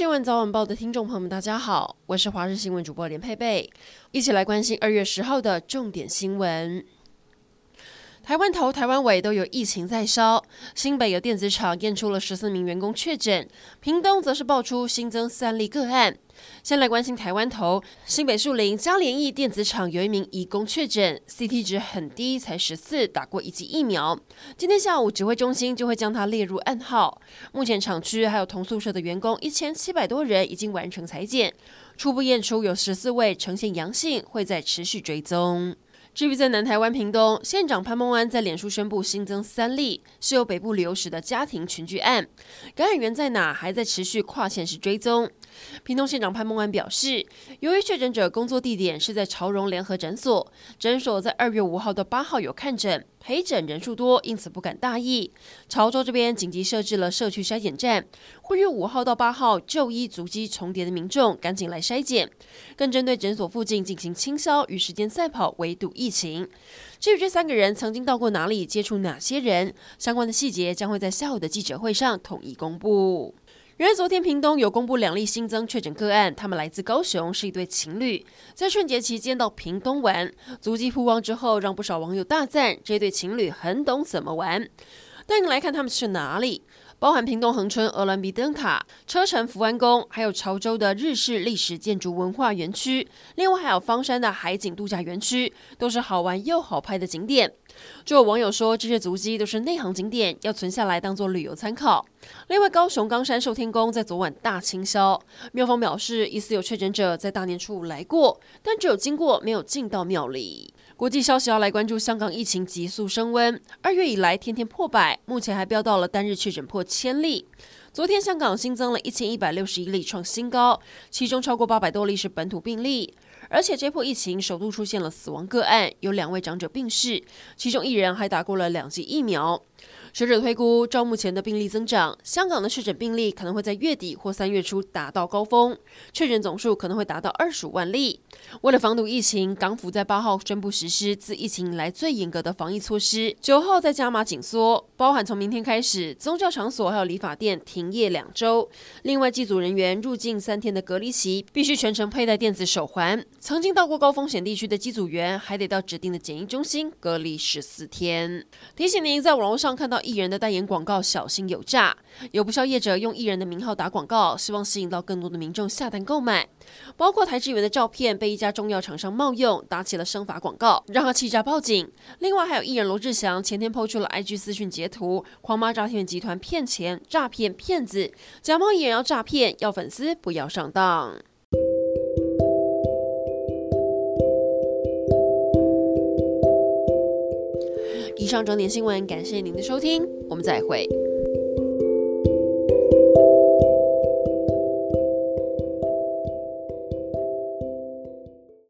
新闻早晚报的听众朋友们，大家好，我是华视新闻主播连佩佩，一起来关心二月十号的重点新闻。台湾头、台湾尾都有疫情在烧，新北有电子厂验出了十四名员工确诊，屏东则是爆出新增三例个案。先来关心台湾头，新北树林嘉联益电子厂有一名义工确诊，CT 值很低，才十四，打过一剂疫苗。今天下午指挥中心就会将他列入暗号。目前厂区还有同宿舍的员工一千七百多人已经完成采检，初步验出有十四位呈现阳性，会再持续追踪。至于在南台湾屏东，县长潘孟安在脸书宣布新增三例，是由北部旅游时的家庭群聚案，感染源在哪，还在持续跨县市追踪。屏东县长潘孟安表示，由于确诊者工作地点是在朝荣联合诊所，诊所在二月五号到八号有看诊。陪诊人数多，因此不敢大意。潮州这边紧急设置了社区筛检站，呼吁五号到八号就医足迹重叠的民众赶紧来筛检，更针对诊所附近进行清消与时间赛跑，围堵疫情。至于这三个人曾经到过哪里，接触哪些人，相关的细节将会在下午的记者会上统一公布。原来昨天屏东有公布两例新增确诊个案，他们来自高雄，是一对情侣，在春节期间到屏东玩，足迹曝光之后，让不少网友大赞这对情侣很懂怎么玩。带你来看他们去哪里。包含屏东恒春鹅銮鼻灯塔、车城福安宫，还有潮州的日式历史建筑文化园区，另外还有方山的海景度假园区，都是好玩又好拍的景点。就有网友说，这些足迹都是内行景点，要存下来当做旅游参考。另外，高雄冈山寿天宫在昨晚大清消，庙方表示，疑似有确诊者在大年初五来过，但只有经过，没有进到庙里。国际消息要来关注香港疫情急速升温，二月以来天天破百，目前还飙到了单日确诊破千例。昨天香港新增了一千一百六十一例，创新高，其中超过八百多例是本土病例，而且这波疫情首度出现了死亡个案，有两位长者病逝，其中一人还打过了两剂疫苗。学者推估，照目前的病例增长，香港的确诊病例可能会在月底或三月初达到高峰，确诊总数可能会达到二十五万例。为了防堵疫情，港府在八号宣布实施自疫情以来最严格的防疫措施，九号再加码紧缩，包含从明天开始，宗教场所还有理发店停营业两周。另外，机组人员入境三天的隔离期必须全程佩戴电子手环。曾经到过高风险地区的机组员还得到指定的检疫中心隔离十四天。提醒您，在网络上看到。艺人的代言广告小心有诈，有不少业者用艺人的名号打广告，希望吸引到更多的民众下单购买。包括台职员的照片被一家中药厂商冒用，打起了生发广告，让他气炸报警。另外还有艺人罗志祥前天抛出了 IG 私讯截图，狂骂诈骗集团骗钱、诈骗骗子，假冒艺人要诈骗，要粉丝不要上当。以上整点新闻，感谢您的收听，我们再会。